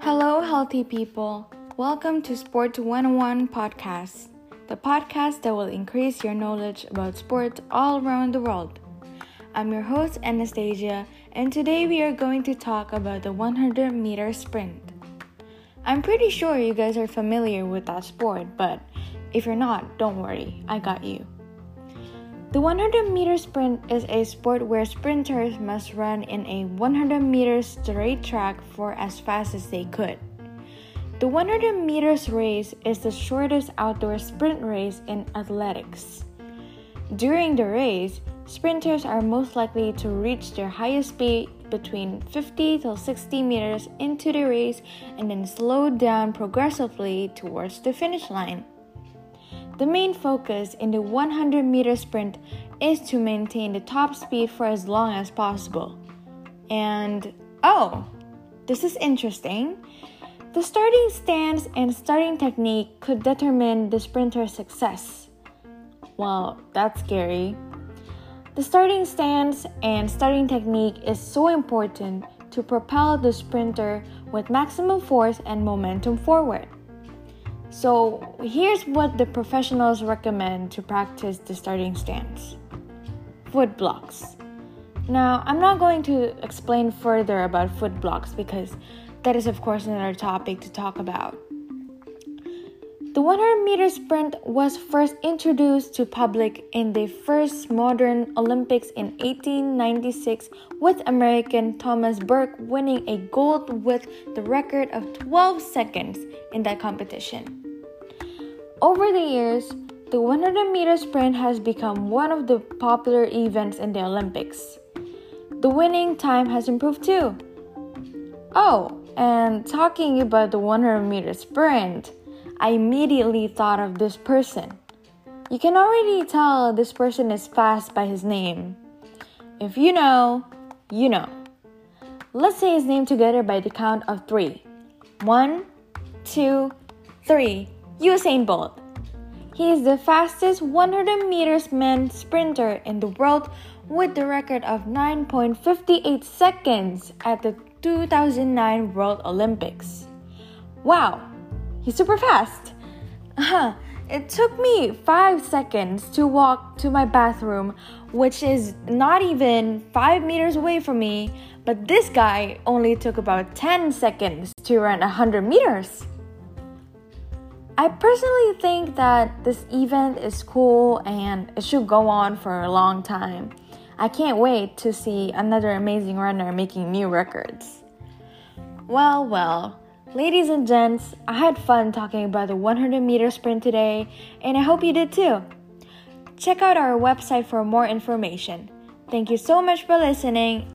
Hello, healthy people. Welcome to Sport 101 podcast, the podcast that will increase your knowledge about sports all around the world. I'm your host, Anastasia, and today we are going to talk about the 100 meter sprint. I'm pretty sure you guys are familiar with that sport, but if you're not, don't worry, I got you. The 100 meter sprint is a sport where sprinters must run in a 100 meter straight track for as fast as they could. The 100 meters race is the shortest outdoor sprint race in athletics. During the race, sprinters are most likely to reach their highest speed between 50 to 60 meters into the race and then slow down progressively towards the finish line. The main focus in the 100 meter sprint is to maintain the top speed for as long as possible. And oh, this is interesting. The starting stance and starting technique could determine the sprinter's success. Well, that's scary. The starting stance and starting technique is so important to propel the sprinter with maximum force and momentum forward. So, here's what the professionals recommend to practice the starting stance foot blocks. Now, I'm not going to explain further about foot blocks because that is, of course, another topic to talk about. The 100 meter sprint was first introduced to public in the first modern Olympics in 1896 with American Thomas Burke winning a gold with the record of 12 seconds in that competition. Over the years, the 100 meter sprint has become one of the popular events in the Olympics. The winning time has improved too. Oh, and talking about the 100 meter sprint, I immediately thought of this person. You can already tell this person is fast by his name. If you know, you know. Let's say his name together by the count of three. One, two, three. Usain Bolt. He is the fastest 100 meters man sprinter in the world with the record of 9.58 seconds at the 2009 World Olympics. Wow, He's super fast. Uh, it took me five seconds to walk to my bathroom, which is not even five meters away from me, but this guy only took about 10 seconds to run 100 meters. I personally think that this event is cool and it should go on for a long time. I can't wait to see another amazing runner making new records. Well, well, Ladies and gents, I had fun talking about the 100 meter sprint today, and I hope you did too. Check out our website for more information. Thank you so much for listening,